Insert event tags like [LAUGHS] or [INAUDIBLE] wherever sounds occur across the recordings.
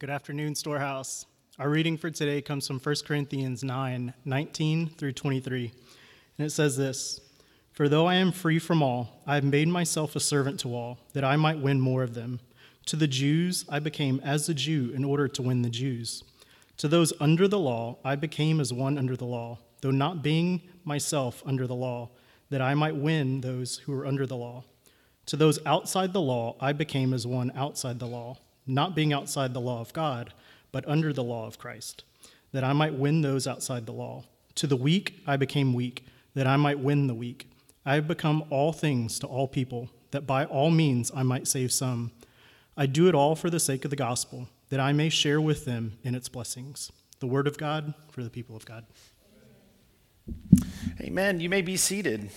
Good afternoon, Storehouse. Our reading for today comes from 1 Corinthians 9 19 through 23. And it says this For though I am free from all, I have made myself a servant to all, that I might win more of them. To the Jews, I became as a Jew in order to win the Jews. To those under the law, I became as one under the law, though not being myself under the law, that I might win those who were under the law. To those outside the law, I became as one outside the law, not being outside the law of God, but under the law of Christ, that I might win those outside the law. To the weak, I became weak, that I might win the weak. I have become all things to all people, that by all means I might save some. I do it all for the sake of the gospel, that I may share with them in its blessings. The word of God for the people of God. Amen. You may be seated.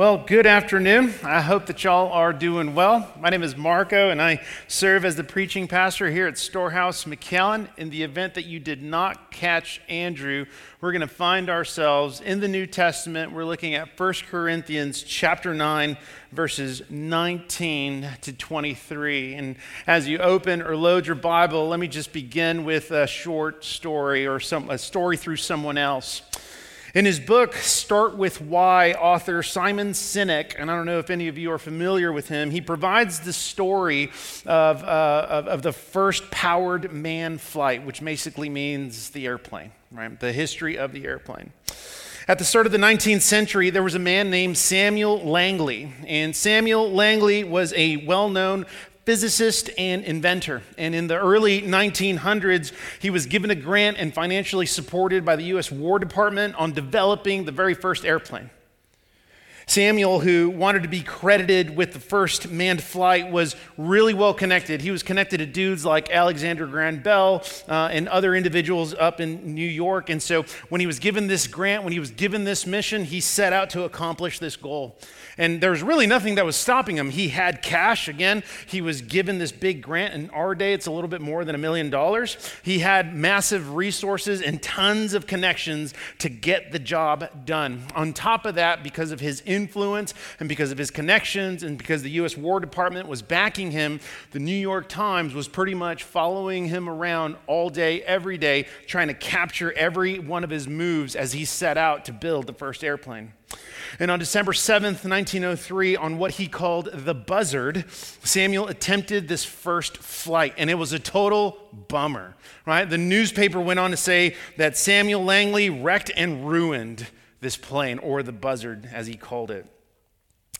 Well, good afternoon. I hope that y'all are doing well. My name is Marco, and I serve as the preaching pastor here at Storehouse McAllen. In the event that you did not catch Andrew, we're going to find ourselves in the New Testament. We're looking at 1 Corinthians chapter 9, verses 19 to 23. And as you open or load your Bible, let me just begin with a short story or some, a story through someone else. In his book, Start With Why, author Simon Sinek, and I don't know if any of you are familiar with him, he provides the story of, uh, of, of, the first powered man flight, which basically means the airplane, right? The history of the airplane. At the start of the 19th century, there was a man named Samuel Langley. And Samuel Langley was a well known physicist and inventor. And in the early 1900s, he was given a grant and financially supported by the U.S. War Department on developing the very first airplane. Samuel, who wanted to be credited with the first manned flight, was really well connected. He was connected to dudes like Alexander Graham Bell uh, and other individuals up in New York. And so, when he was given this grant, when he was given this mission, he set out to accomplish this goal. And there was really nothing that was stopping him. He had cash. Again, he was given this big grant. In our day, it's a little bit more than a million dollars. He had massive resources and tons of connections to get the job done. On top of that, because of his influence and because of his connections and because the U.S. War Department was backing him, the New York Times was pretty much following him around all day, every day, trying to capture every one of his moves as he set out to build the first airplane. And on December 7th, 1903, on what he called the Buzzard, Samuel attempted this first flight, and it was a total bummer, right? The newspaper went on to say that Samuel Langley wrecked and ruined this plane, or the Buzzard, as he called it.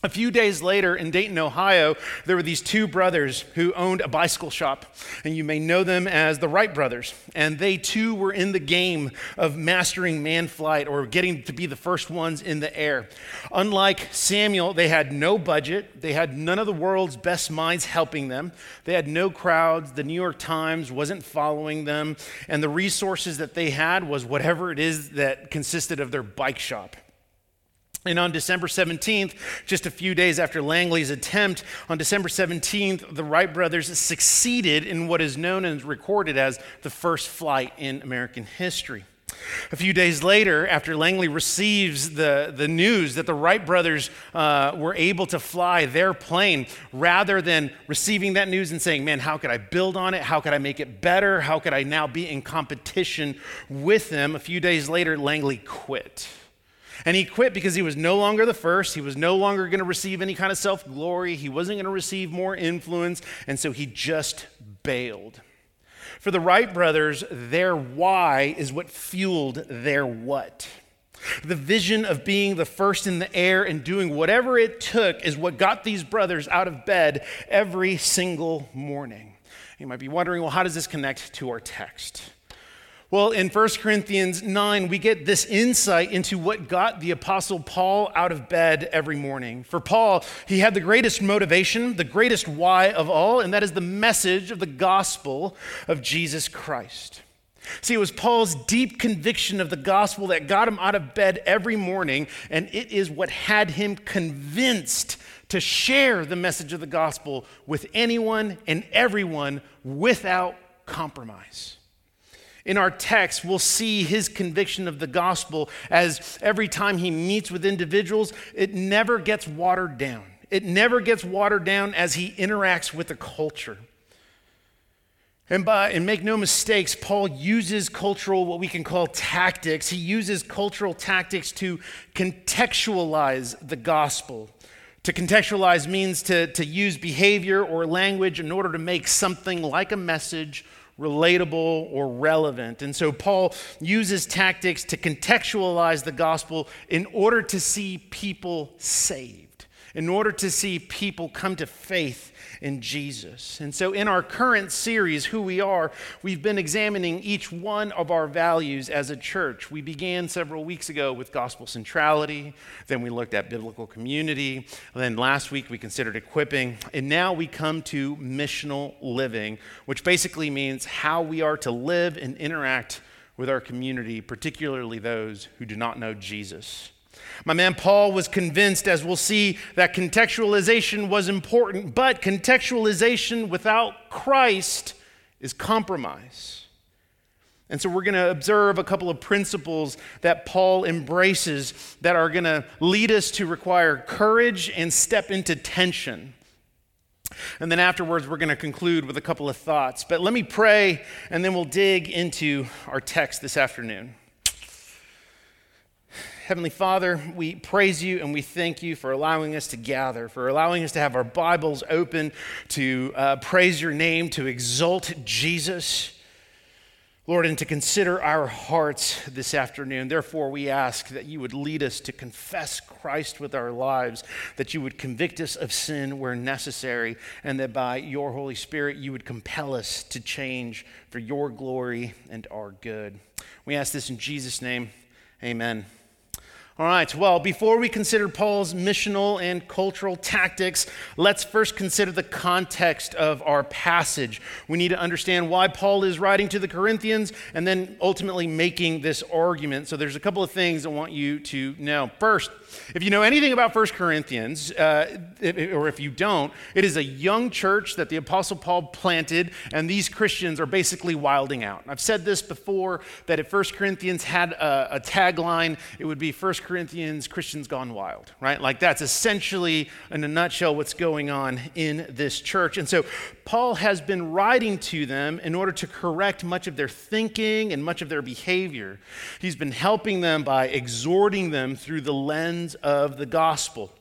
A few days later in Dayton, Ohio, there were these two brothers who owned a bicycle shop, and you may know them as the Wright brothers. And they too were in the game of mastering man flight or getting to be the first ones in the air. Unlike Samuel, they had no budget, they had none of the world's best minds helping them, they had no crowds, the New York Times wasn't following them, and the resources that they had was whatever it is that consisted of their bike shop. And on December 17th, just a few days after Langley's attempt, on December 17th, the Wright brothers succeeded in what is known and recorded as the first flight in American history. A few days later, after Langley receives the, the news that the Wright brothers uh, were able to fly their plane, rather than receiving that news and saying, Man, how could I build on it? How could I make it better? How could I now be in competition with them? A few days later, Langley quit. And he quit because he was no longer the first. He was no longer going to receive any kind of self glory. He wasn't going to receive more influence. And so he just bailed. For the Wright brothers, their why is what fueled their what. The vision of being the first in the air and doing whatever it took is what got these brothers out of bed every single morning. You might be wondering, well, how does this connect to our text? Well, in 1 Corinthians 9, we get this insight into what got the Apostle Paul out of bed every morning. For Paul, he had the greatest motivation, the greatest why of all, and that is the message of the gospel of Jesus Christ. See, it was Paul's deep conviction of the gospel that got him out of bed every morning, and it is what had him convinced to share the message of the gospel with anyone and everyone without compromise. In our text, we'll see his conviction of the gospel as every time he meets with individuals, it never gets watered down. It never gets watered down as he interacts with the culture. And, by, and make no mistakes, Paul uses cultural, what we can call tactics. He uses cultural tactics to contextualize the gospel. To contextualize means to, to use behavior or language in order to make something like a message relatable or relevant. And so Paul uses tactics to contextualize the gospel in order to see people saved, in order to see people come to faith in Jesus. And so, in our current series, Who We Are, we've been examining each one of our values as a church. We began several weeks ago with gospel centrality, then we looked at biblical community, then last week we considered equipping, and now we come to missional living, which basically means how we are to live and interact with our community, particularly those who do not know Jesus. My man Paul was convinced, as we'll see, that contextualization was important, but contextualization without Christ is compromise. And so we're going to observe a couple of principles that Paul embraces that are going to lead us to require courage and step into tension. And then afterwards, we're going to conclude with a couple of thoughts. But let me pray, and then we'll dig into our text this afternoon. Heavenly Father, we praise you and we thank you for allowing us to gather, for allowing us to have our Bibles open to uh, praise your name, to exalt Jesus. Lord, and to consider our hearts this afternoon. Therefore, we ask that you would lead us to confess Christ with our lives, that you would convict us of sin where necessary, and that by your Holy Spirit you would compel us to change for your glory and our good. We ask this in Jesus' name. Amen. All right, well, before we consider Paul's missional and cultural tactics, let's first consider the context of our passage. We need to understand why Paul is writing to the Corinthians and then ultimately making this argument. So, there's a couple of things I want you to know. First, if you know anything about 1 Corinthians, uh, or if you don't, it is a young church that the Apostle Paul planted, and these Christians are basically wilding out. I've said this before that if 1 Corinthians had a, a tagline, it would be 1 Corinthians Christians Gone Wild, right? Like that's essentially, in a nutshell, what's going on in this church. And so Paul has been writing to them in order to correct much of their thinking and much of their behavior. He's been helping them by exhorting them through the lens of the gospel.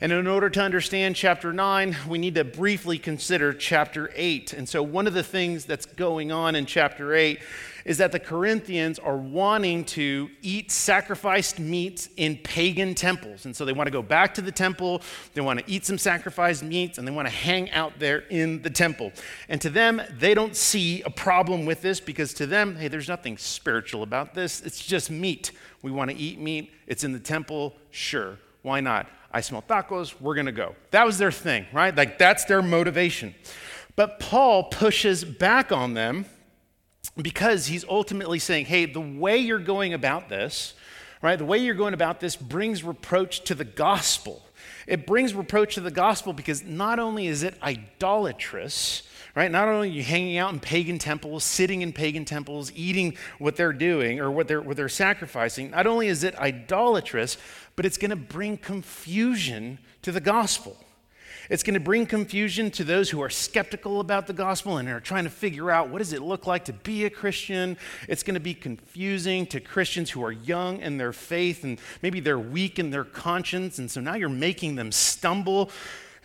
And in order to understand chapter 9, we need to briefly consider chapter 8. And so, one of the things that's going on in chapter 8 is that the Corinthians are wanting to eat sacrificed meats in pagan temples. And so they want to go back to the temple, they want to eat some sacrificed meats, and they want to hang out there in the temple. And to them, they don't see a problem with this because to them, hey, there's nothing spiritual about this. It's just meat. We want to eat meat. It's in the temple. Sure. Why not? I smell tacos. We're to go. That was their thing, right? Like that's their motivation. But Paul pushes back on them because he's ultimately saying, hey, the way you're going about this, right, the way you're going about this brings reproach to the gospel. It brings reproach to the gospel because not only is it idolatrous, right? Not only are you hanging out in pagan temples, sitting in pagan temples, eating what they're doing or what they're, what they're sacrificing, not only is it idolatrous, but it's going to bring confusion to the gospel. It's going to bring confusion to those who are skeptical about the gospel and are trying to figure out what does it look like to be a Christian. It's going to be confusing to Christians who are young in their faith and maybe they're weak in their conscience. And so now you're making them stumble.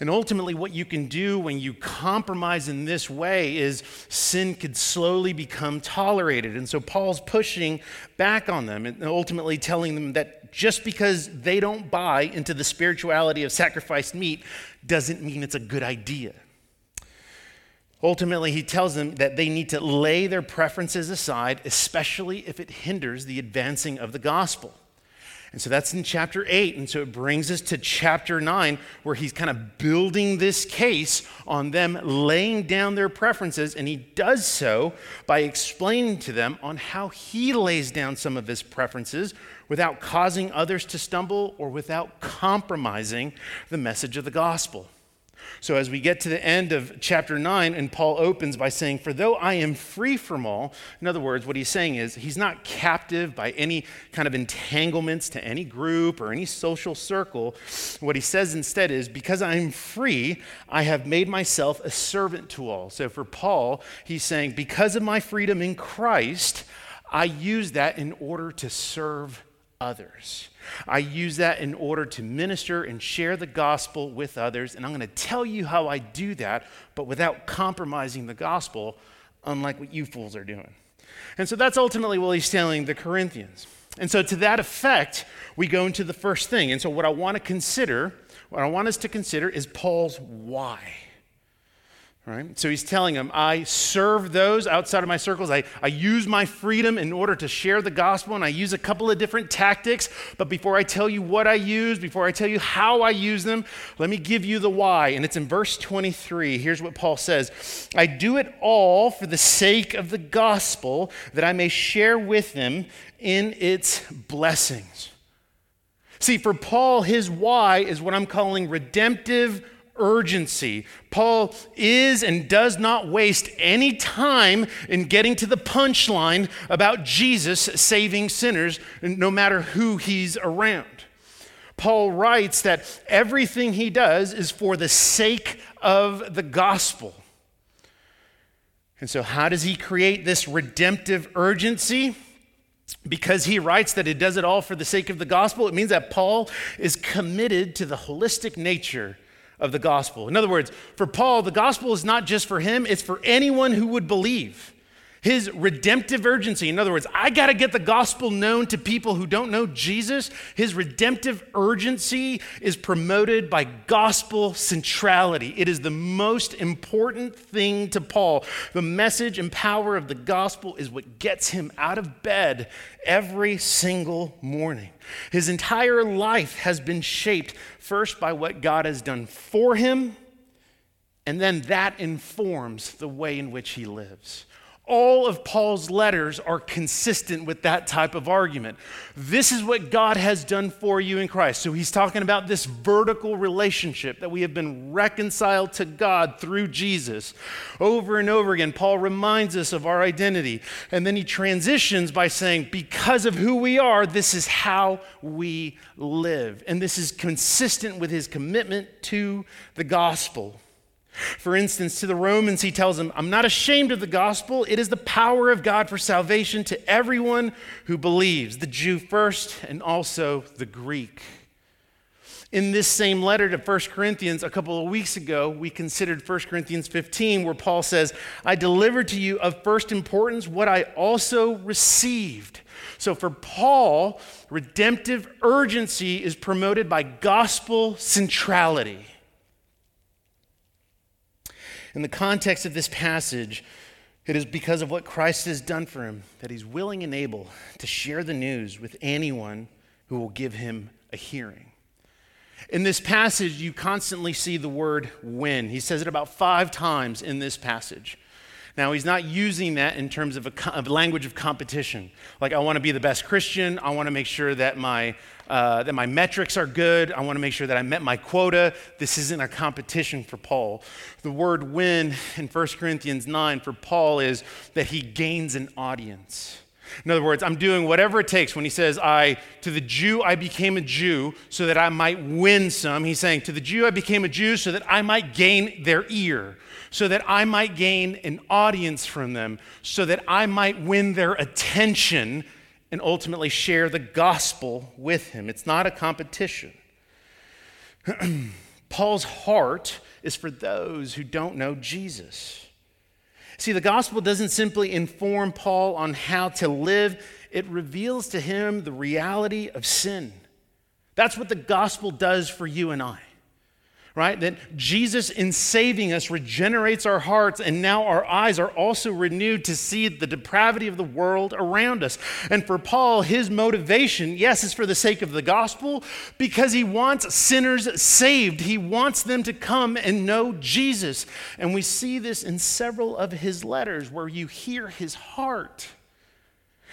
And ultimately, what you can do when you compromise in this way is sin could slowly become tolerated. And so Paul's pushing back on them and ultimately telling them that just because they don't buy into the spirituality of sacrificed meat doesn't mean it's a good idea. Ultimately, he tells them that they need to lay their preferences aside, especially if it hinders the advancing of the gospel. And so that's in chapter 8. And so it brings us to chapter 9, where he's kind of building this case on them laying down their preferences. And he does so by explaining to them on how he lays down some of his preferences without causing others to stumble or without compromising the message of the gospel. So, as we get to the end of chapter 9, and Paul opens by saying, For though I am free from all, in other words, what he's saying is he's not captive by any kind of entanglements to any group or any social circle. What he says instead is, Because I am free, I have made myself a servant to all. So, for Paul, he's saying, Because of my freedom in Christ, I use that in order to serve others. I use that in order to minister and share the gospel with others. And I'm going to tell you how I do that, but without compromising the gospel, unlike what you fools are doing. And so that's ultimately what he's telling the Corinthians. And so, to that effect, we go into the first thing. And so, what I want to consider, what I want us to consider is Paul's why. Right? So he's telling them, I serve those outside of my circles. I, I use my freedom in order to share the gospel, and I use a couple of different tactics. But before I tell you what I use, before I tell you how I use them, let me give you the why. And it's in verse 23. Here's what Paul says I do it all for the sake of the gospel, that I may share with them in its blessings. See, for Paul, his why is what I'm calling redemptive urgency. Paul is and does not waste any time in getting to the punchline about Jesus saving sinners, no matter who he's around. Paul writes that everything he does is for the sake of the gospel. And so, how does he create this redemptive urgency? Because he writes that he does it all for the sake of the gospel, it means that Paul is committed to the holistic nature of the gospel. In other words, for Paul, the gospel is not just for him, it's for anyone who would believe. His redemptive urgency, in other words, I got to get the gospel known to people who don't know Jesus. His redemptive urgency is promoted by gospel centrality. It is the most important thing to Paul. The message and power of the gospel is what gets him out of bed every single morning. His entire life has been shaped first by what God has done for him, and then that informs the way in which he lives. All of Paul's letters are consistent with that type of argument. This is what God has done for you in Christ. So he's talking about this vertical relationship that we have been reconciled to God through Jesus. Over and over again, Paul reminds us of our identity. And then he transitions by saying, because of who we are, this is how we live. And this is consistent with his commitment to the gospel. For instance, to the Romans, he tells them, I'm not ashamed of the gospel. It is the power of God for salvation to everyone who believes, the Jew first and also the Greek. In this same letter to 1 Corinthians, a couple of weeks ago, we considered 1 Corinthians 15, where Paul says, I delivered to you of first importance what I also received. So for Paul, redemptive urgency is promoted by gospel centrality. In the context of this passage, it is because of what Christ has done for him that he's willing and able to share the news with anyone who will give him a hearing. In this passage, you constantly see the word when. He says it about five times in this passage. Now, he's not using that in terms of a, a language of competition. Like, I want to be the best Christian. I want to make sure that my, uh, that my metrics are good. I want to make sure that I met my quota. This isn't a competition for Paul. The word win in 1 Corinthians 9 for Paul is that he gains an audience. In other words, I'm doing whatever it takes. When he says, I, to the Jew, I became a Jew so that I might win some, he's saying, to the Jew, I became a Jew so that I might gain their ear, so that I might gain an audience from them, so that I might win their attention and ultimately share the gospel with him. It's not a competition. [CLEARS THROAT] Paul's heart is for those who don't know Jesus. See, the gospel doesn't simply inform Paul on how to live, it reveals to him the reality of sin. That's what the gospel does for you and I right? That Jesus, in saving us, regenerates our hearts, and now our eyes are also renewed to see the depravity of the world around us. And for Paul, his motivation, yes, is for the sake of the gospel, because he wants sinners saved. He wants them to come and know Jesus. And we see this in several of his letters where you hear his heart.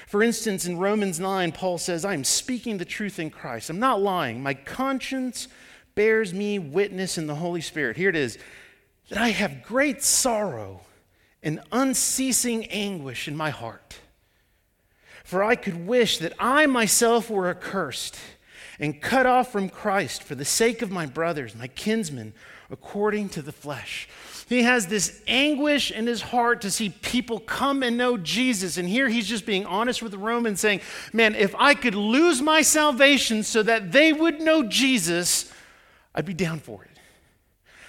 For instance, in Romans 9, Paul says, I am speaking the truth in Christ. I'm not lying. My conscience bears me witness in the Holy Spirit. Here it is that I have great sorrow and unceasing anguish in my heart. For I could wish that I myself were accursed and cut off from Christ for the sake of my brothers, my kinsmen, according to the flesh. He has this anguish in his heart to see people come and know Jesus. And here he's just being honest with the Romans, saying, Man, if I could lose my salvation so that they would know Jesus, I'd be down for it.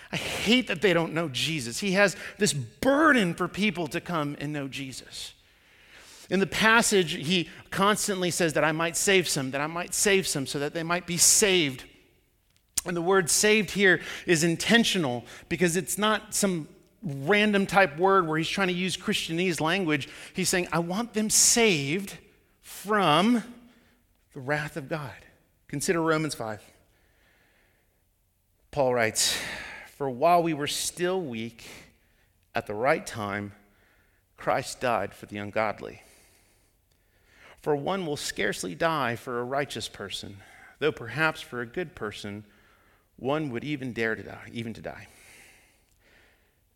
I hate that they don't know Jesus. He has this burden for people to come and know Jesus. In the passage, he constantly says that I might save some, that I might save some, so that they might be saved. And the word saved here is intentional because it's not some random type word where he's trying to use Christianese language. He's saying, I want them saved from the wrath of God. Consider Romans 5. Paul writes, For while we were still weak, at the right time, Christ died for the ungodly. For one will scarcely die for a righteous person, though perhaps for a good person one would even dare to die, even to die.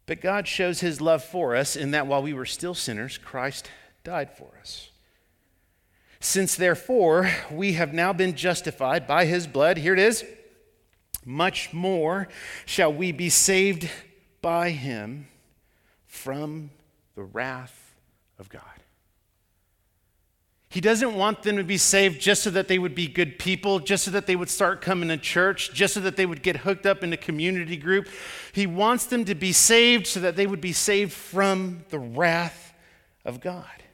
But God shows his love for us in that while we were still sinners, Christ died for us. Since therefore we have now been justified by his blood, here it is, much more shall we be saved by him from the wrath of God. He doesn't want them to be saved just so that they would be good people, just so that they would start coming to church, just so that they would get hooked up in a community group. He wants them to be saved so that they would be saved from the wrath of God.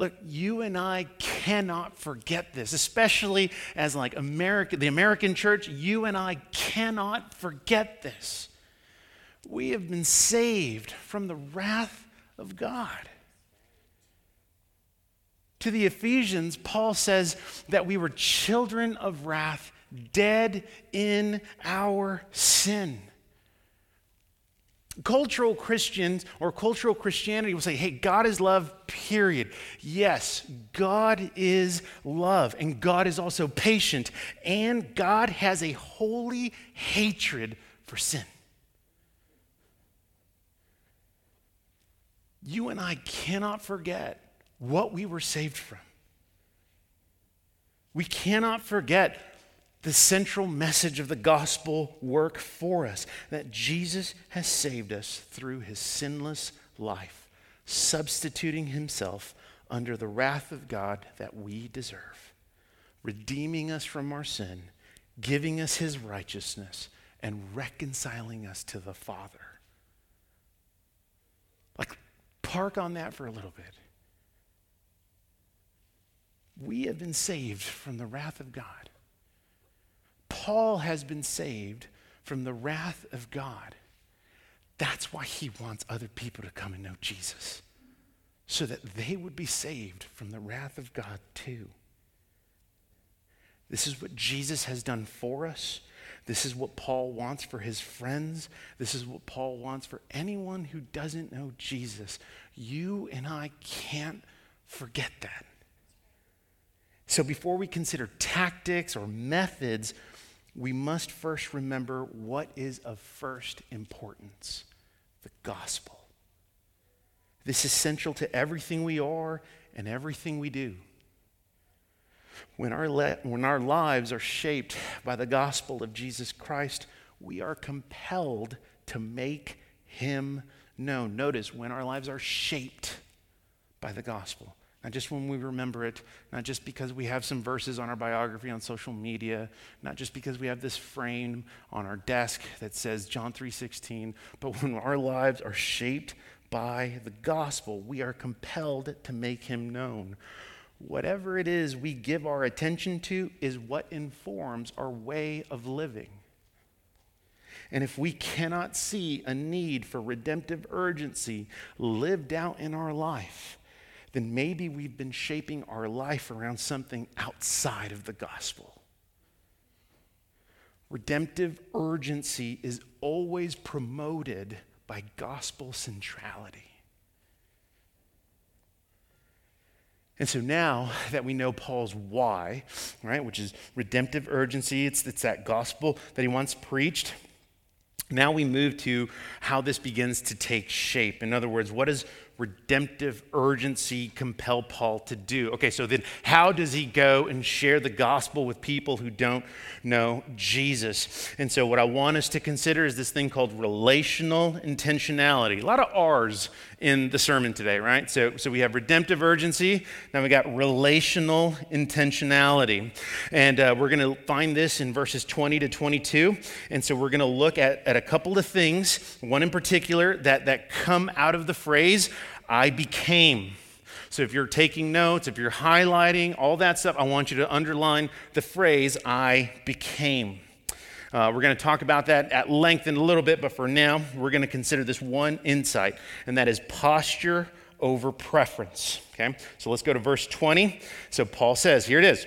Look, you and I cannot forget this, especially as like America, the American church, you and I cannot forget this. We have been saved from the wrath of God. To the Ephesians, Paul says that we were children of wrath, dead in our sin. Cultural Christians or cultural Christianity will say, hey, God is love, period. Yes, God is love, and God is also patient, and God has a holy hatred for sin. You and I cannot forget what we were saved from. We cannot forget the central message of the gospel work for us that Jesus has saved us through his sinless life, substituting himself under the wrath of God that we deserve, redeeming us from our sin, giving us his righteousness, and reconciling us to the Father. Like, park on that for a little bit we have been saved from the wrath of God. Paul has been saved from the wrath of God. That's why he wants other people to come and know Jesus, so that they would be saved from the wrath of God too. This is what Jesus has done for us. This is what Paul wants for his friends. This is what Paul wants for anyone who doesn't know Jesus. You and I can't forget that. So before we consider tactics or methods, we must first remember what is of first importance the gospel. This is central to everything we are and everything we do. When our, le- when our lives are shaped by the gospel of Jesus Christ, we are compelled to make him known. Notice when our lives are shaped by the gospel. Not just when we remember it, not just because we have some verses on our biography on social media, not just because we have this frame on our desk that says John 3:16, but when our lives are shaped by the gospel, we are compelled to make him known. Whatever it is we give our attention to is what informs our way of living. And if we cannot see a need for redemptive urgency lived out in our life, then maybe we've been shaping our life around something outside of the gospel. Redemptive urgency is always promoted by gospel centrality. And so now that we know Paul's why, right, which is redemptive urgency, it's, it's that gospel that he once preached. Now we move to how this begins to take shape. In other words, what does redemptive urgency compel Paul to do? Okay, so then how does he go and share the gospel with people who don't know Jesus? And so what I want us to consider is this thing called relational intentionality. A lot of R's in the sermon today, right? So, so we have redemptive urgency, now we got relational intentionality. And uh, we're going to find this in verses 20 to 22. And so we're going to look at, at a couple of things, one in particular that, that come out of the phrase, I became. So if you're taking notes, if you're highlighting, all that stuff, I want you to underline the phrase, I became. Uh, we're going to talk about that at length in a little bit, but for now, we're going to consider this one insight, and that is posture over preference. Okay? So let's go to verse 20. So Paul says, here it is.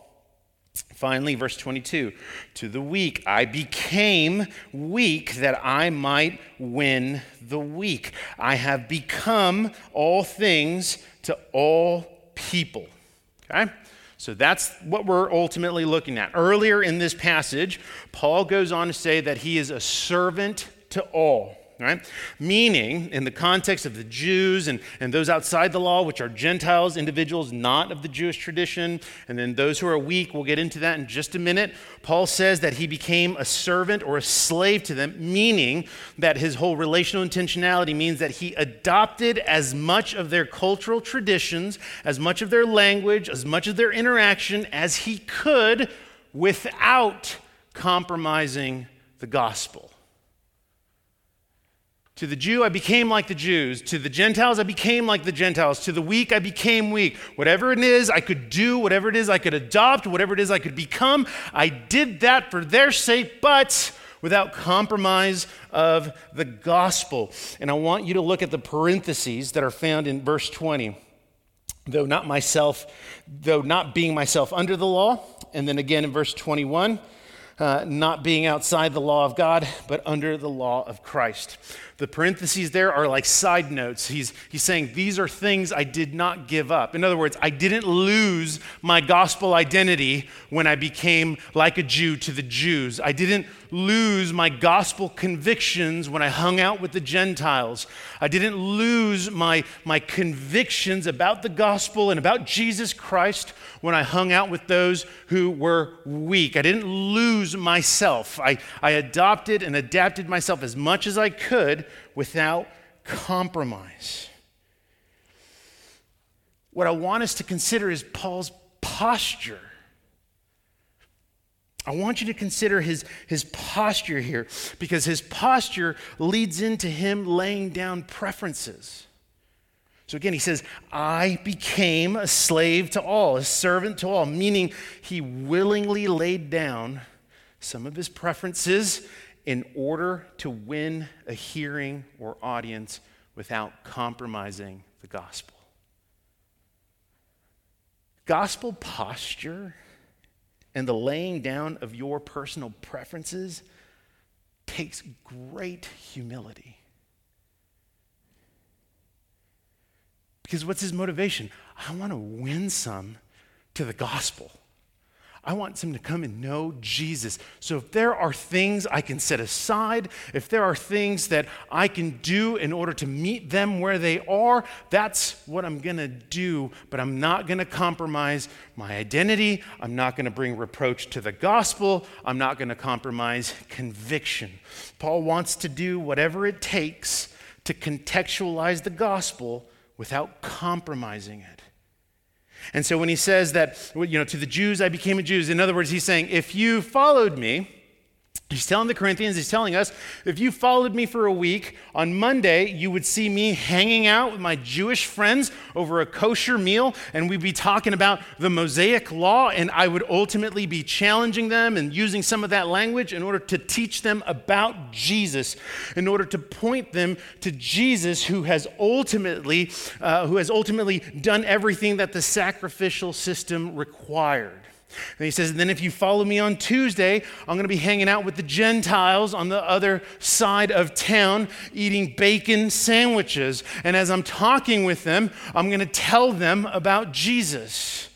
Finally, verse 22 To the weak, I became weak that I might win the weak. I have become all things to all people. Okay? So that's what we're ultimately looking at. Earlier in this passage, Paul goes on to say that he is a servant to all right? Meaning, in the context of the Jews and, and those outside the law, which are Gentiles, individuals not of the Jewish tradition, and then those who are weak, we'll get into that in just a minute. Paul says that he became a servant or a slave to them, meaning that his whole relational intentionality means that he adopted as much of their cultural traditions, as much of their language, as much of their interaction as he could without compromising the gospel. To the Jew, I became like the Jews. To the Gentiles, I became like the Gentiles. To the weak, I became weak. Whatever it is I could do, whatever it is I could adopt, whatever it is I could become, I did that for their sake, but without compromise of the gospel. And I want you to look at the parentheses that are found in verse 20. Though not myself, though not being myself under the law. And then again in verse 21, uh, not being outside the law of God, but under the law of Christ. The parentheses there are like side notes. He's, he's saying, These are things I did not give up. In other words, I didn't lose my gospel identity when I became like a Jew to the Jews. I didn't lose my gospel convictions when I hung out with the Gentiles. I didn't lose my, my convictions about the gospel and about Jesus Christ when I hung out with those who were weak. I didn't lose myself. I, I adopted and adapted myself as much as I could without compromise. What I want us to consider is Paul's posture. I want you to consider his, his posture here because his posture leads into him laying down preferences. So again, he says, I became a slave to all, a servant to all, meaning he willingly laid down some of his preferences in order to win a hearing or audience without compromising the gospel. Gospel posture and the laying down of your personal preferences takes great humility. Because what's his motivation? I want to win some to the gospel. I want them to come and know Jesus. So if there are things I can set aside, if there are things that I can do in order to meet them where they are, that's what I'm going to do. But I'm not going to compromise my identity. I'm not going to bring reproach to the gospel. I'm not going to compromise conviction. Paul wants to do whatever it takes to contextualize the gospel without compromising it. And so when he says that, you know, to the Jews I became a Jew, in other words, he's saying, if you followed me, He's telling the Corinthians, he's telling us, if you followed me for a week, on Monday, you would see me hanging out with my Jewish friends over a kosher meal, and we'd be talking about the Mosaic law, and I would ultimately be challenging them and using some of that language in order to teach them about Jesus, in order to point them to Jesus who has ultimately, uh, who has ultimately done everything that the sacrificial system required. And he says, then if you follow me on Tuesday, I'm going to be hanging out with the Gentiles on the other side of town, eating bacon sandwiches. And as I'm talking with them, I'm going to tell them about Jesus.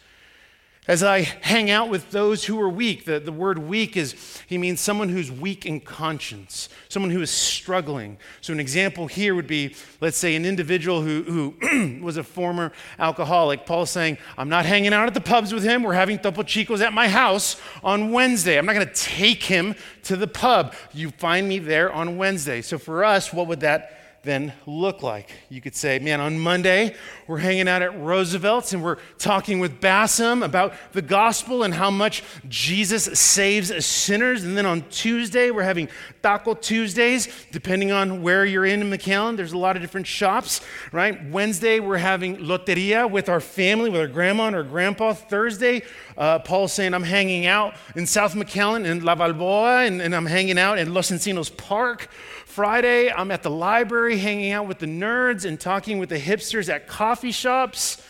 As I hang out with those who are weak, the, the word weak is, he means someone who's weak in conscience, someone who is struggling. So, an example here would be, let's say, an individual who, who [CLEARS THROAT] was a former alcoholic. Paul's saying, I'm not hanging out at the pubs with him. We're having Topo Chicos at my house on Wednesday. I'm not going to take him to the pub. You find me there on Wednesday. So, for us, what would that then look like? You could say, man, on Monday, we're hanging out at Roosevelt's and we're talking with Bassam about the gospel and how much Jesus saves sinners. And then on Tuesday, we're having Taco Tuesdays, depending on where you're in McAllen. There's a lot of different shops, right? Wednesday, we're having Loteria with our family, with our grandma and our grandpa. Thursday, uh, Paul's saying, I'm hanging out in South McAllen in La Balboa, and, and I'm hanging out in Los Encinos Park. Friday, I'm at the library hanging out with the nerds and talking with the hipsters at coffee shops.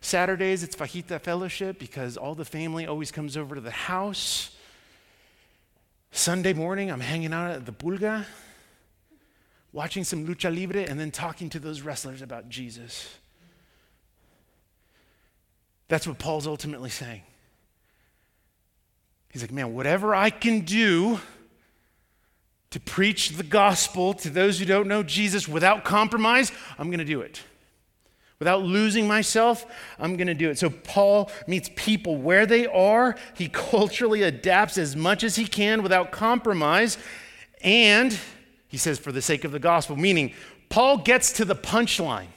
Saturdays, it's Fajita Fellowship because all the family always comes over to the house. Sunday morning, I'm hanging out at the Pulga, watching some lucha libre, and then talking to those wrestlers about Jesus. That's what Paul's ultimately saying. He's like, man, whatever I can do to preach the gospel to those who don't know Jesus without compromise, I'm going to do it. Without losing myself, I'm going to do it. So Paul meets people where they are. He [LAUGHS] culturally adapts as much as he can without compromise. And he says, for the sake of the gospel, meaning Paul gets to the punchline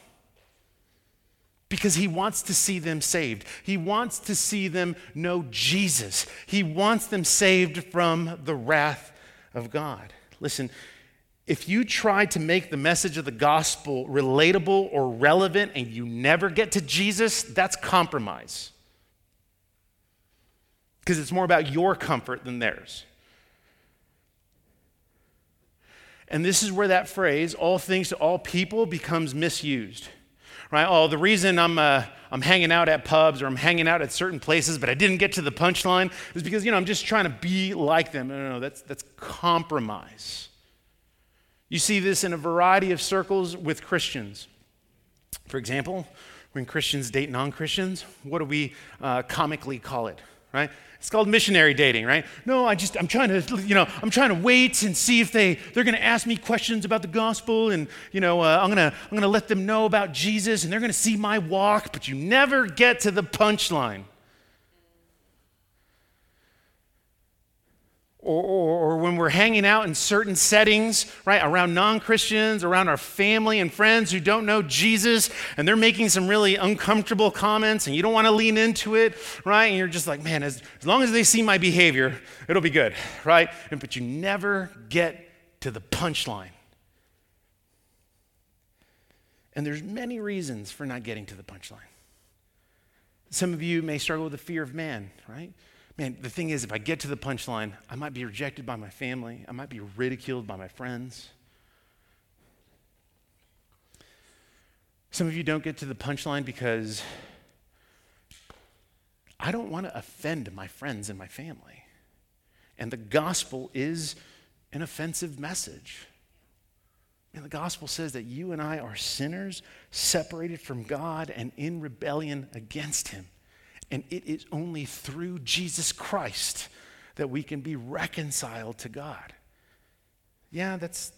because he wants to see them saved. He wants to see them know Jesus. He wants them saved from the wrath of God. Listen, if you try to make the message of the gospel relatable or relevant and you never get to Jesus, that's compromise. Because it's more about your comfort than theirs. And this is where that phrase, all things to all people, becomes misused. Right? Oh, the reason I'm, uh, I'm hanging out at pubs or I'm hanging out at certain places, but I didn't get to the punchline is because, you know, I'm just trying to be like them. No, no, no, that's, that's compromise. You see this in a variety of circles with Christians. For example, when Christians date non Christians, what do we uh, comically call it, right? It's called missionary dating, right? No, I just I'm trying to you know I'm trying to wait and see if they they're going to ask me questions about the gospel and you know uh, I'm gonna I'm gonna let them know about Jesus and they're going to see my walk, but you never get to the punchline. Or, or, or, when we're hanging out in certain settings, right, around non Christians, around our family and friends who don't know Jesus, and they're making some really uncomfortable comments, and you don't want to lean into it, right? And you're just like, man, as, as long as they see my behavior, it'll be good, right? And, but you never get to the punchline. And there's many reasons for not getting to the punchline. Some of you may struggle with the fear of man, right? Man, the thing is, if I get to the punchline, I might be rejected by my family, I might be ridiculed by my friends. Some of you don't get to the punchline because I don't want to offend my friends and my family. And the gospel is an offensive message. And the gospel says that you and I are sinners, separated from God and in rebellion against Him. And it is only through Jesus Christ that we can be reconciled to God. Yeah, that's,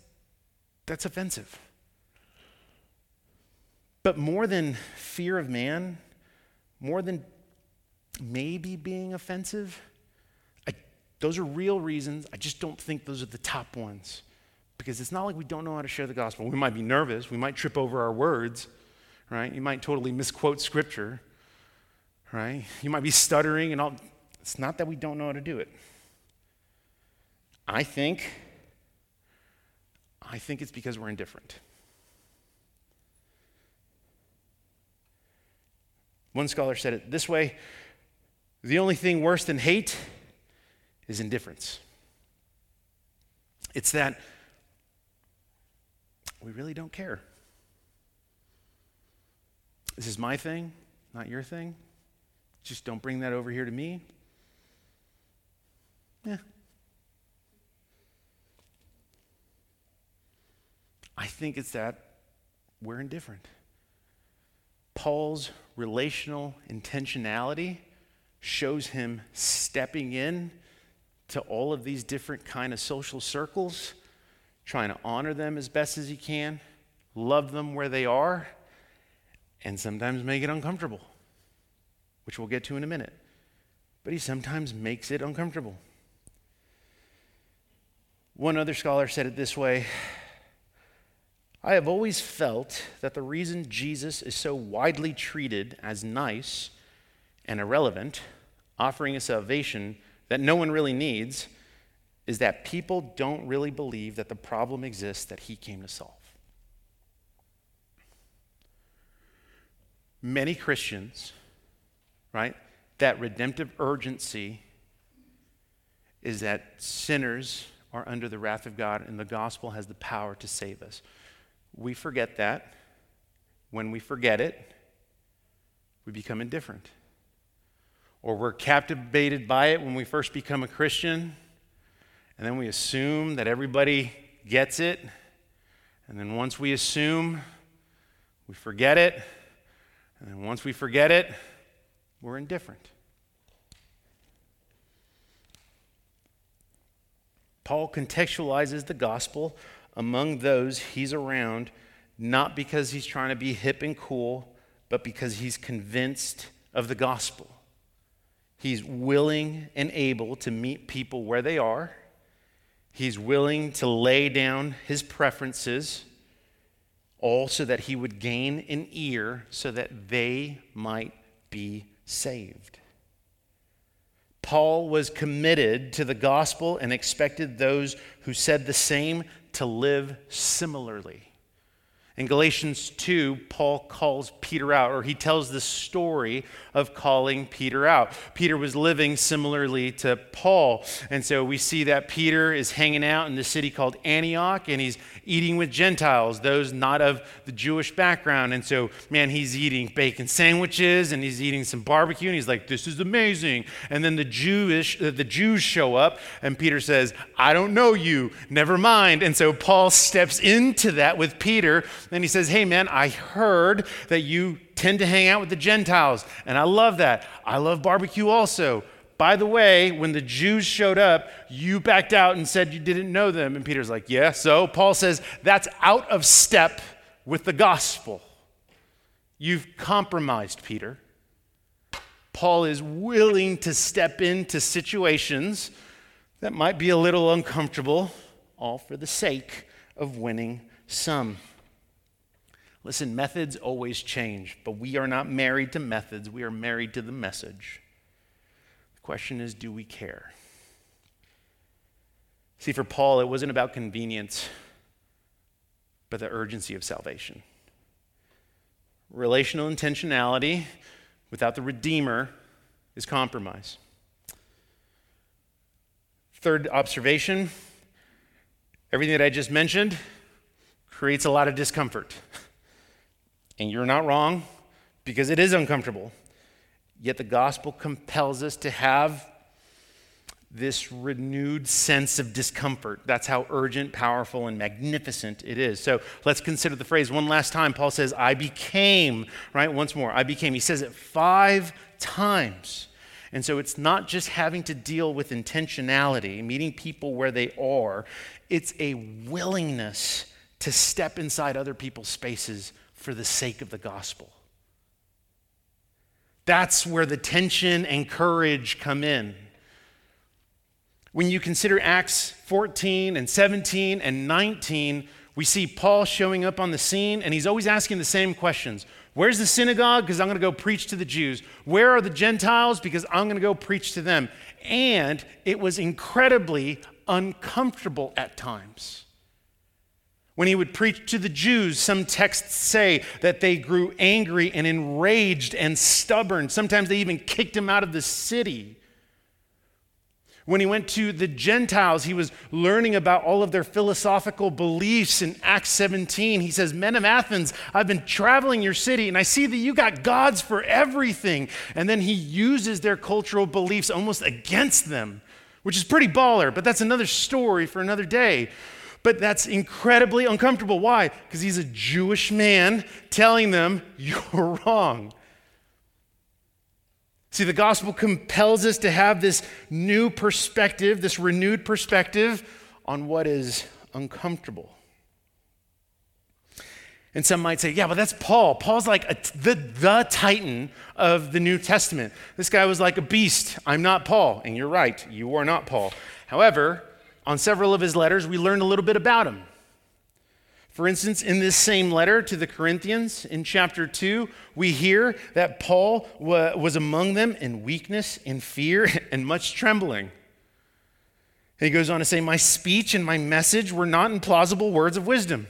that's offensive. But more than fear of man, more than maybe being offensive, I, those are real reasons. I just don't think those are the top ones. Because it's not like we don't know how to share the gospel. We might be nervous, we might trip over our words, right? You might totally misquote scripture right? You might be stuttering and all. It's not that we don't know how to do it. I think, I think it's because we're indifferent. One scholar said it this way the only thing worse than hate is indifference. It's that we really don't care. This is my thing, not your thing. Just don't bring that over here to me. Yeah. I think it's that we're indifferent. Paul's relational intentionality shows him stepping in to all of these different kind of social circles, trying to honor them as best as he can, love them where they are, and sometimes make it uncomfortable, which we'll get to in a minute. But he sometimes makes it uncomfortable. One other scholar said it this way I have always felt that the reason Jesus is so widely treated as nice and irrelevant, offering a salvation that no one really needs, is that people don't really believe that the problem exists that he came to solve. Many Christians, right, that redemptive urgency is that sinners are under the wrath of God and the gospel has the power to save us. We forget that. When we forget it, we become indifferent. Or we're captivated by it when we first become a Christian, and then we assume that everybody gets it. And then once we assume, we forget it. And then once we forget it, we're indifferent. Paul contextualizes the gospel among those he's around, not because he's trying to be hip and cool, but because he's convinced of the gospel. He's willing and able to meet people where they are. He's willing to lay down his preferences, all so that he would gain an ear so that they might be saved. Paul was committed to the gospel and expected those who said the same to live similarly. In Galatians 2, Paul calls Peter out, or he tells the story of calling Peter out. Peter was living similarly to Paul. And so we see that Peter is hanging out in the city called Antioch, and he's eating with Gentiles, those not of the Jewish background. And so, man, he's eating bacon sandwiches and he's eating some barbecue, and he's like, This is amazing. And then the Jewish, uh, the Jews show up, and Peter says, I don't know you, never mind. And so Paul steps into that with Peter then he says, Hey, man, I heard that you tend to hang out with the Gentiles, and I love that. I love barbecue also. By the way, when the Jews showed up, you backed out and said you didn't know them. And Peter's like, Yeah, so Paul says that's out of step with the gospel. You've compromised, Peter. Paul is willing to step into situations that might be a little uncomfortable, all for the sake of winning some. Listen, methods always change, but we are not married to methods, we are married to the message. The question is do we care? See, for Paul, it wasn't about convenience, but the urgency of salvation. Relational intentionality without the Redeemer is compromise. Third observation everything that I just mentioned creates a lot of discomfort. [LAUGHS] And you're not wrong because it is uncomfortable. Yet the gospel compels us to have this renewed sense of discomfort. That's how urgent, powerful, and magnificent it is. So let's consider the phrase one last time. Paul says, I became, right? Once more, I became. He says it five times. And so it's not just having to deal with intentionality, meeting people where they are, it's a willingness to step inside other people's spaces for the sake of the gospel. That's where the tension and courage come in. When you consider Acts 14 and 17 and 19, we see Paul showing up on the scene, and he's always asking the same questions. Where's the synagogue? Because I'm going to go preach to the Jews. Where are the Gentiles? Because I'm going to go preach to them. And it was incredibly uncomfortable at times. When he would preach to the Jews, some texts say that they grew angry and enraged and stubborn. Sometimes they even kicked him out of the city. When he went to the Gentiles, he was learning about all of their philosophical beliefs. In Acts 17, he says, Men of Athens, I've been traveling your city and I see that you got gods for everything. And then he uses their cultural beliefs almost against them, which is pretty baller, but that's another story for another day. But that's incredibly uncomfortable. Why? Because he's a Jewish man telling them, [LAUGHS] You're wrong. See, the gospel compels us to have this new perspective, this renewed perspective on what is uncomfortable. And some might say, yeah, but that's Paul. Paul's like the, the titan of the New Testament. This guy was like a beast. I'm not Paul. And you're right, you are not Paul. However, on several of his letters, we learned a little bit about him. For instance, in this same letter to the Corinthians in chapter 2, we hear that Paul was among them in weakness, in fear, [LAUGHS] and much trembling. he goes on to say, My speech and my message were not in plausible words of wisdom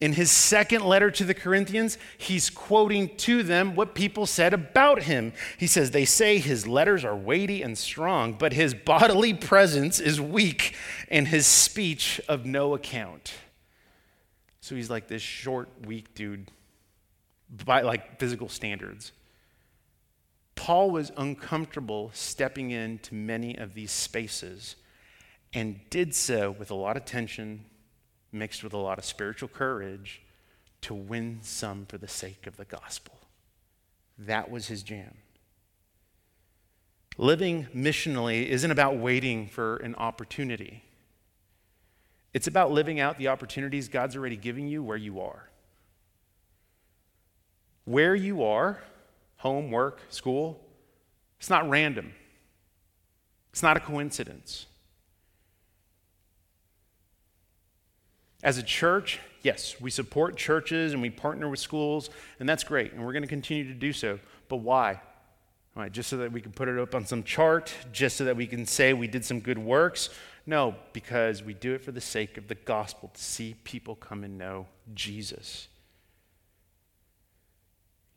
in his second letter to the Corinthians, he's quoting to them what people said about him. He says, They say his letters are weighty and strong, but his bodily presence is weak and his speech of no account. So he's like this short, weak dude by like physical standards. Paul was uncomfortable stepping into many of these spaces and did so with a lot of tension mixed with a lot of spiritual courage to win some for the sake of the gospel. That was his jam. Living missionally isn't about waiting for an opportunity. It's about living out the opportunities God's already giving you where you are. Where you are, home, work, school, it's not random. It's not a coincidence. As a church, yes, we support churches and we partner with schools, and that's great, and we're going to continue to do so. But why? Right, just so that we can put it up on some chart, just so that we can say we did some good works? No, because we do it for the sake of the gospel, to see people come and know Jesus.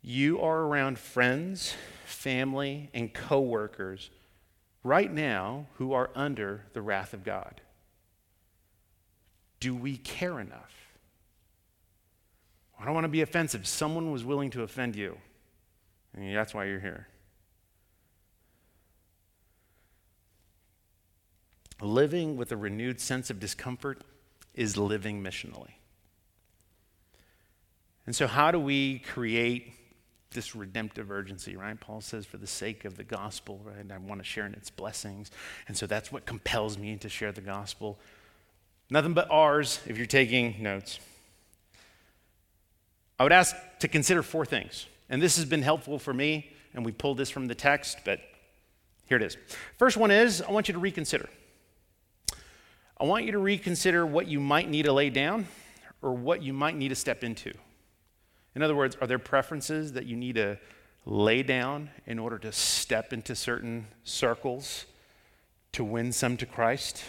You are around friends, family, and coworkers right now who are under the wrath of God. Do we care enough? I don't want to be offensive. Someone was willing to offend you. And that's why you're here. Living with a renewed sense of discomfort is living missionally. And so, how do we create this redemptive urgency, right? Paul says, for the sake of the gospel, right? I want to share in its blessings. And so that's what compels me to share the gospel. Nothing but ours if you're taking notes. I would ask to consider four things. And this has been helpful for me, and we pulled this from the text, but here it is. First one is I want you to reconsider. I want you to reconsider what you might need to lay down or what you might need to step into. In other words, are there preferences that you need to lay down in order to step into certain circles to win some to Christ?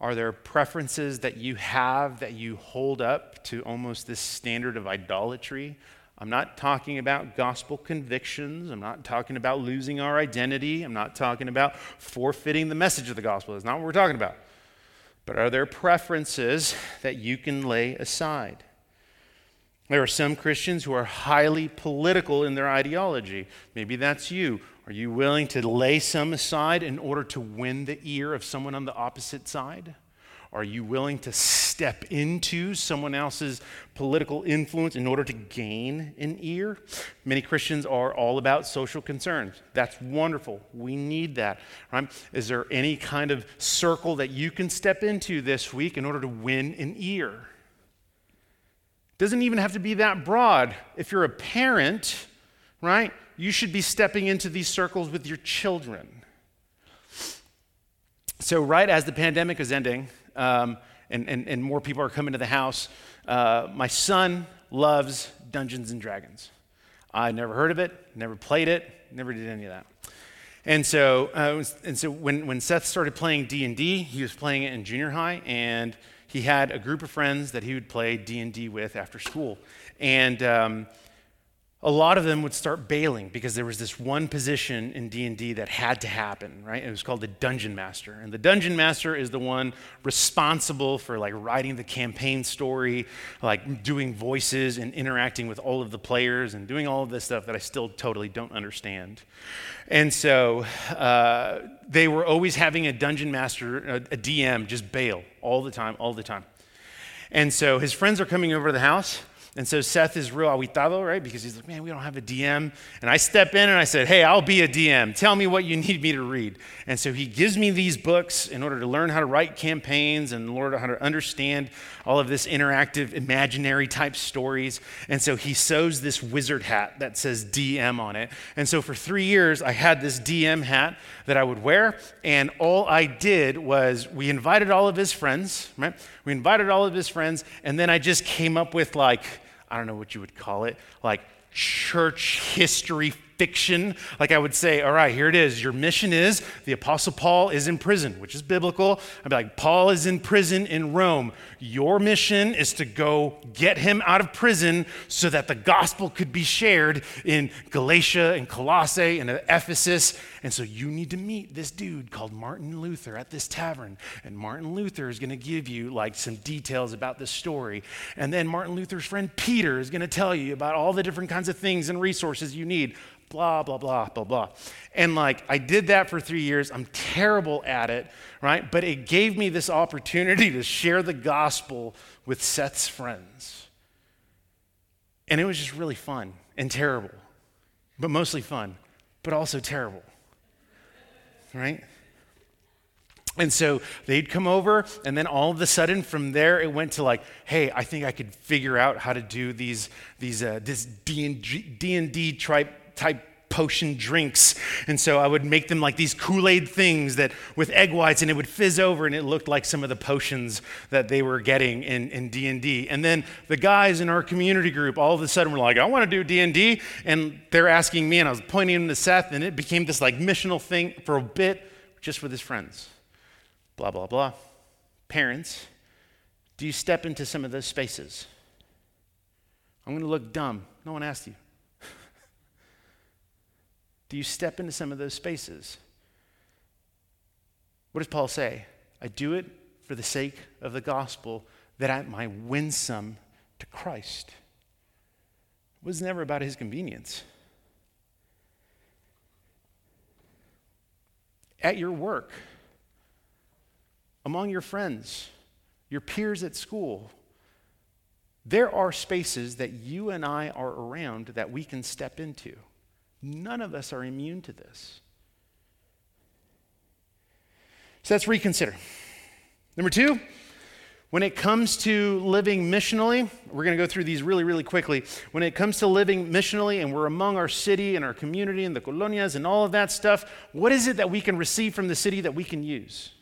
Are there preferences that you have that you hold up to almost this standard of idolatry? I'm not talking about gospel convictions. I'm not talking about losing our identity. I'm not talking about forfeiting the message of the gospel. That's not what we're talking about. But are there preferences that you can lay aside? There are some Christians who are highly political in their ideology. Maybe that's you. Are you willing to lay some aside in order to win the ear of someone on the opposite side? Are you willing to step into someone else's political influence in order to gain an ear? Many Christians are all about social concerns. That's wonderful. We need that. Right? Is there any kind of circle that you can step into this week in order to win an ear? Doesn't even have to be that broad. If you're a parent, right? You should be stepping into these circles with your children. So, right as the pandemic is ending um, and, and, and more people are coming to the house, uh, my son loves Dungeons and Dragons. I never heard of it, never played it, never did any of that. And so, uh, and so when, when Seth started playing D&D, he was playing it in junior high, and he had a group of friends that he would play D&D with after school. And um, a lot of them would start bailing because there was this one position in d&d that had to happen right? It was called the dungeon master. And the dungeon master is the one responsible for like writing the campaign story like doing voices and interacting with all of the players and doing all of this stuff that i still totally don't understand. And so uh, they were always having a dungeon master a, a dm just bail all the time all the time. And so his friends are coming over to the house and so Seth is real aguitado, right? Because he's like, man, we don't have a DM. And I step in and I said, hey, I'll be a DM. Tell me what you [LAUGHS] need me to read. And so he gives me these books in order to learn how to write campaigns and order how to understand all of this interactive, imaginary type stories. And so he sews this wizard hat that says DM on it. And so for three years, I had this DM hat that I would wear. And all I did was we invited all of his friends, right? We invited all of his friends. And then I just came up with like, I don't know what you would call it, like church history fiction. Like I would say, all right, here it is. Your mission is the Apostle Paul is in prison, which is biblical. I'd be like, Paul is in prison in Rome. Your mission is to go get him out of prison so that the gospel could be shared in Galatia and Colossae and Ephesus. And so you need to meet this dude called Martin Luther at this tavern. And Martin Luther is going to give you like some details about this story. And then Martin Luther's friend Peter is going to tell you about all the different kinds of things and resources you need blah, blah, blah, blah, blah. And like, I did that for three years. I'm terrible at it, right? But it gave me this opportunity to share the gospel with Seth's friends. And it was just really fun and terrible, but mostly fun, but also terrible, right? And so they'd come over, and then all of a sudden, from there, it went to like, "Hey, I think I could figure out how to do these, these, uh, this D and D type type potion drinks. And so I would make them like these Kool-Aid things that with egg whites and it would fizz over and it looked like some of the potions that they were getting in, in D&D. And then the guys in our community group all of a sudden were like, I want to do D&D. And they're asking me and I was pointing them to Seth and it became this like missional thing for a bit just with his friends. Blah, blah, blah. Parents, do you step into some of those spaces? I'm going to look dumb. No one asked you. Do you step into some of those spaces? What does Paul say? I do it for the sake of the gospel that I might win some to Christ. It was never about his convenience. At your work, among your friends, your peers at school, there are spaces that you and I are around that we can step into. None of us are immune to this. So let's reconsider. Number two, when it comes to living missionally, we're going to go through these really, really quickly. When it comes to living missionally and we're among our city and our community and the colonias and all of that stuff, what is it that we can receive from the city that we can use?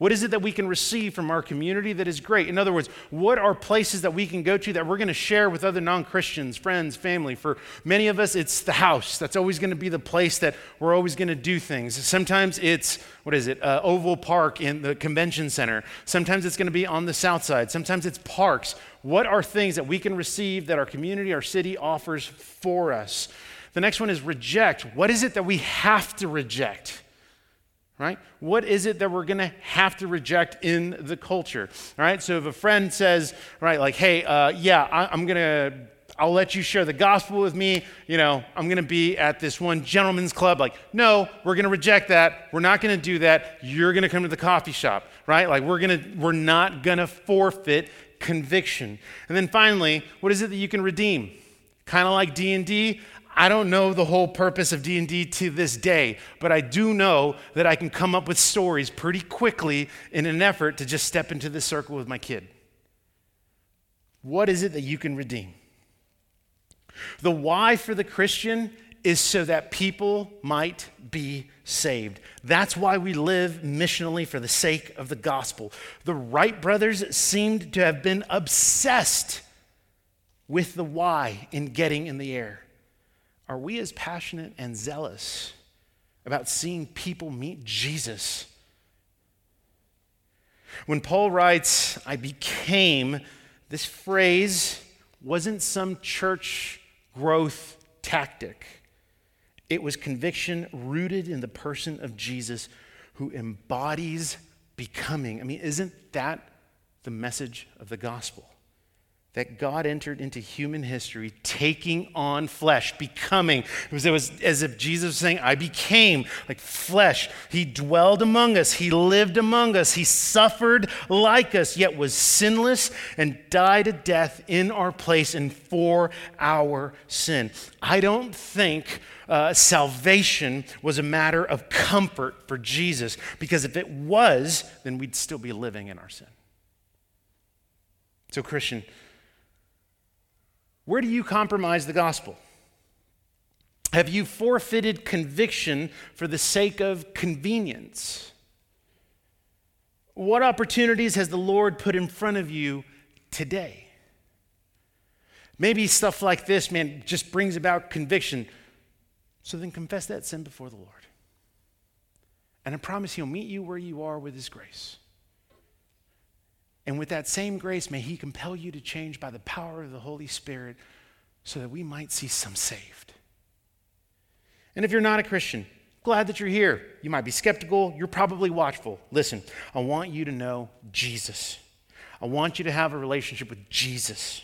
What is it that we can receive from our community that is great? In other words, what are places that we can go to that we're going to share with other non Christians, friends, family? For many of us, it's the house. That's always going to be the place that we're always going to do things. Sometimes it's, what is it, uh, Oval Park in the convention center. Sometimes it's going to be on the south side. Sometimes it's parks. What are things that we can receive that our community, our city offers for us? The next one is reject. What is it that we have to reject? Right? What is it that we're going to have to reject in the culture, all right? So if a friend says, right, like, hey, uh, yeah, I, am going to, I'll let you share the gospel with me, you know, I'm going to be at this one gentleman's club. Like, no, we're going to reject that. We're not going to do that. You're going to come to the coffee shop, right? Like, we're going to, we're not going to forfeit conviction. And then finally, what is it that you can redeem? Kind of like D&D, I don't know the whole purpose of D&D to this day, but I do know that I can come up with stories pretty quickly in an effort to just step into this circle with my kid. What is it that you can redeem? The why for the Christian is so that people might be saved. That's why we live missionally for the sake of the gospel. The Wright brothers seemed to have been obsessed with the why in getting in the air. Are we as passionate and zealous about seeing people meet Jesus. When Paul writes, I became, this phrase wasn't some church growth tactic. It was conviction rooted in the person of Jesus who embodies becoming. I mean, isn't that the message of the gospel? That God entered into human history, taking on flesh, becoming. It was, it was as if Jesus was saying, I became like flesh. He dwelled among us, He lived among us, He suffered like us, yet was sinless and died a death in our place and for our sin. I don't think uh, salvation was a matter of comfort for Jesus, because if it was, then we'd still be living in our sin. So, Christian, where do you compromise the gospel? Have you forfeited conviction for the sake of convenience? What opportunities has the Lord put in front of you today? Maybe stuff like this, man, just brings about conviction. So then confess that sin before the Lord. And I promise He'll meet you where you are with His grace. And with that same grace, may He compel you to change by the power of the Holy Spirit so that we might see some saved. And if you're not a Christian, glad that you're here. You might be skeptical, you're probably watchful. Listen, I want you to know Jesus. I want you to have a relationship with Jesus.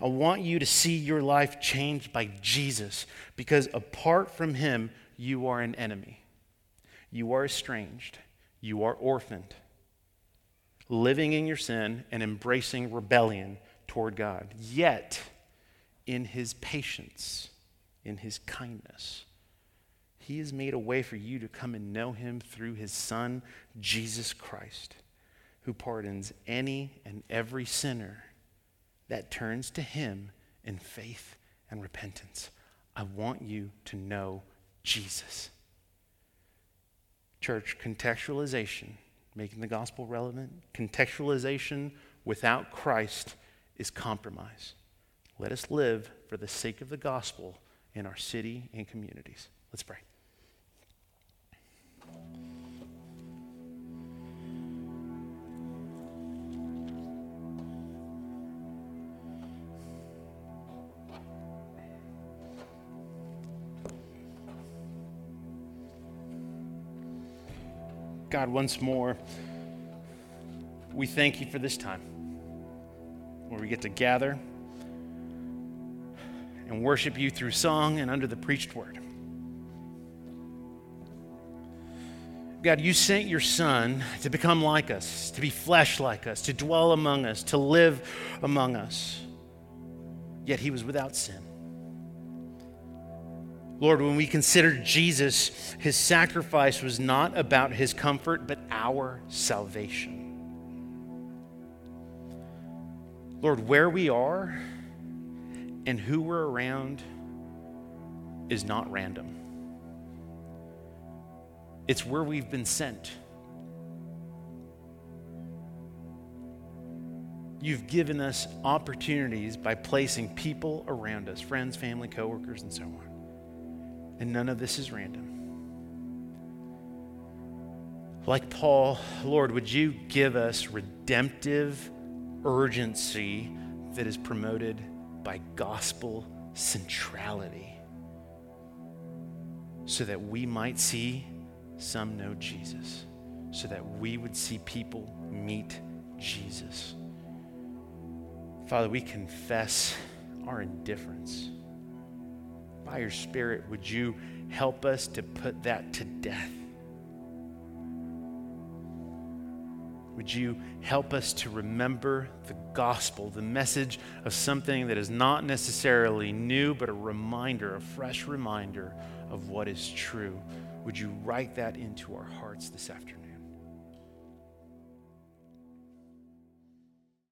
I want you to see your life changed by Jesus because apart from Him, you are an enemy. You are estranged. You are orphaned living in your sin and embracing rebellion toward God. Yet, in his patience, in his kindness, he has made a way for you to come and know him through his Son, Jesus Christ, who pardons any and every sinner that turns to him in faith and repentance. I want you to know Jesus. Church, contextualization making the gospel relevant. Contextualization without Christ is compromise. Let us live for the sake of the gospel in our city and communities. Let's pray. God, once more, we thank you for this time where we get to gather and worship you through song and under the preached word. God, you sent your Son to become like us, to be flesh like us, to dwell among us, to live among us. Yet he was without sin. Lord, when we consider Jesus, his sacrifice was not about his comfort, but our salvation. Lord, where we are and who we're around is not random, it's where we've been sent. You've given us opportunities by placing people around us, friends, family, coworkers, and so on. And none of this is random. Like Paul, Lord, would you give us redemptive urgency that is promoted by gospel centrality so that we might see some know Jesus, so that we would see people meet Jesus. Father, we confess our indifference by your Spirit, would you help us to put that to death? Would you help us to remember the gospel, the message of something that is not necessarily new, but a reminder, a fresh reminder of what is true? Would you write that into our hearts this afternoon?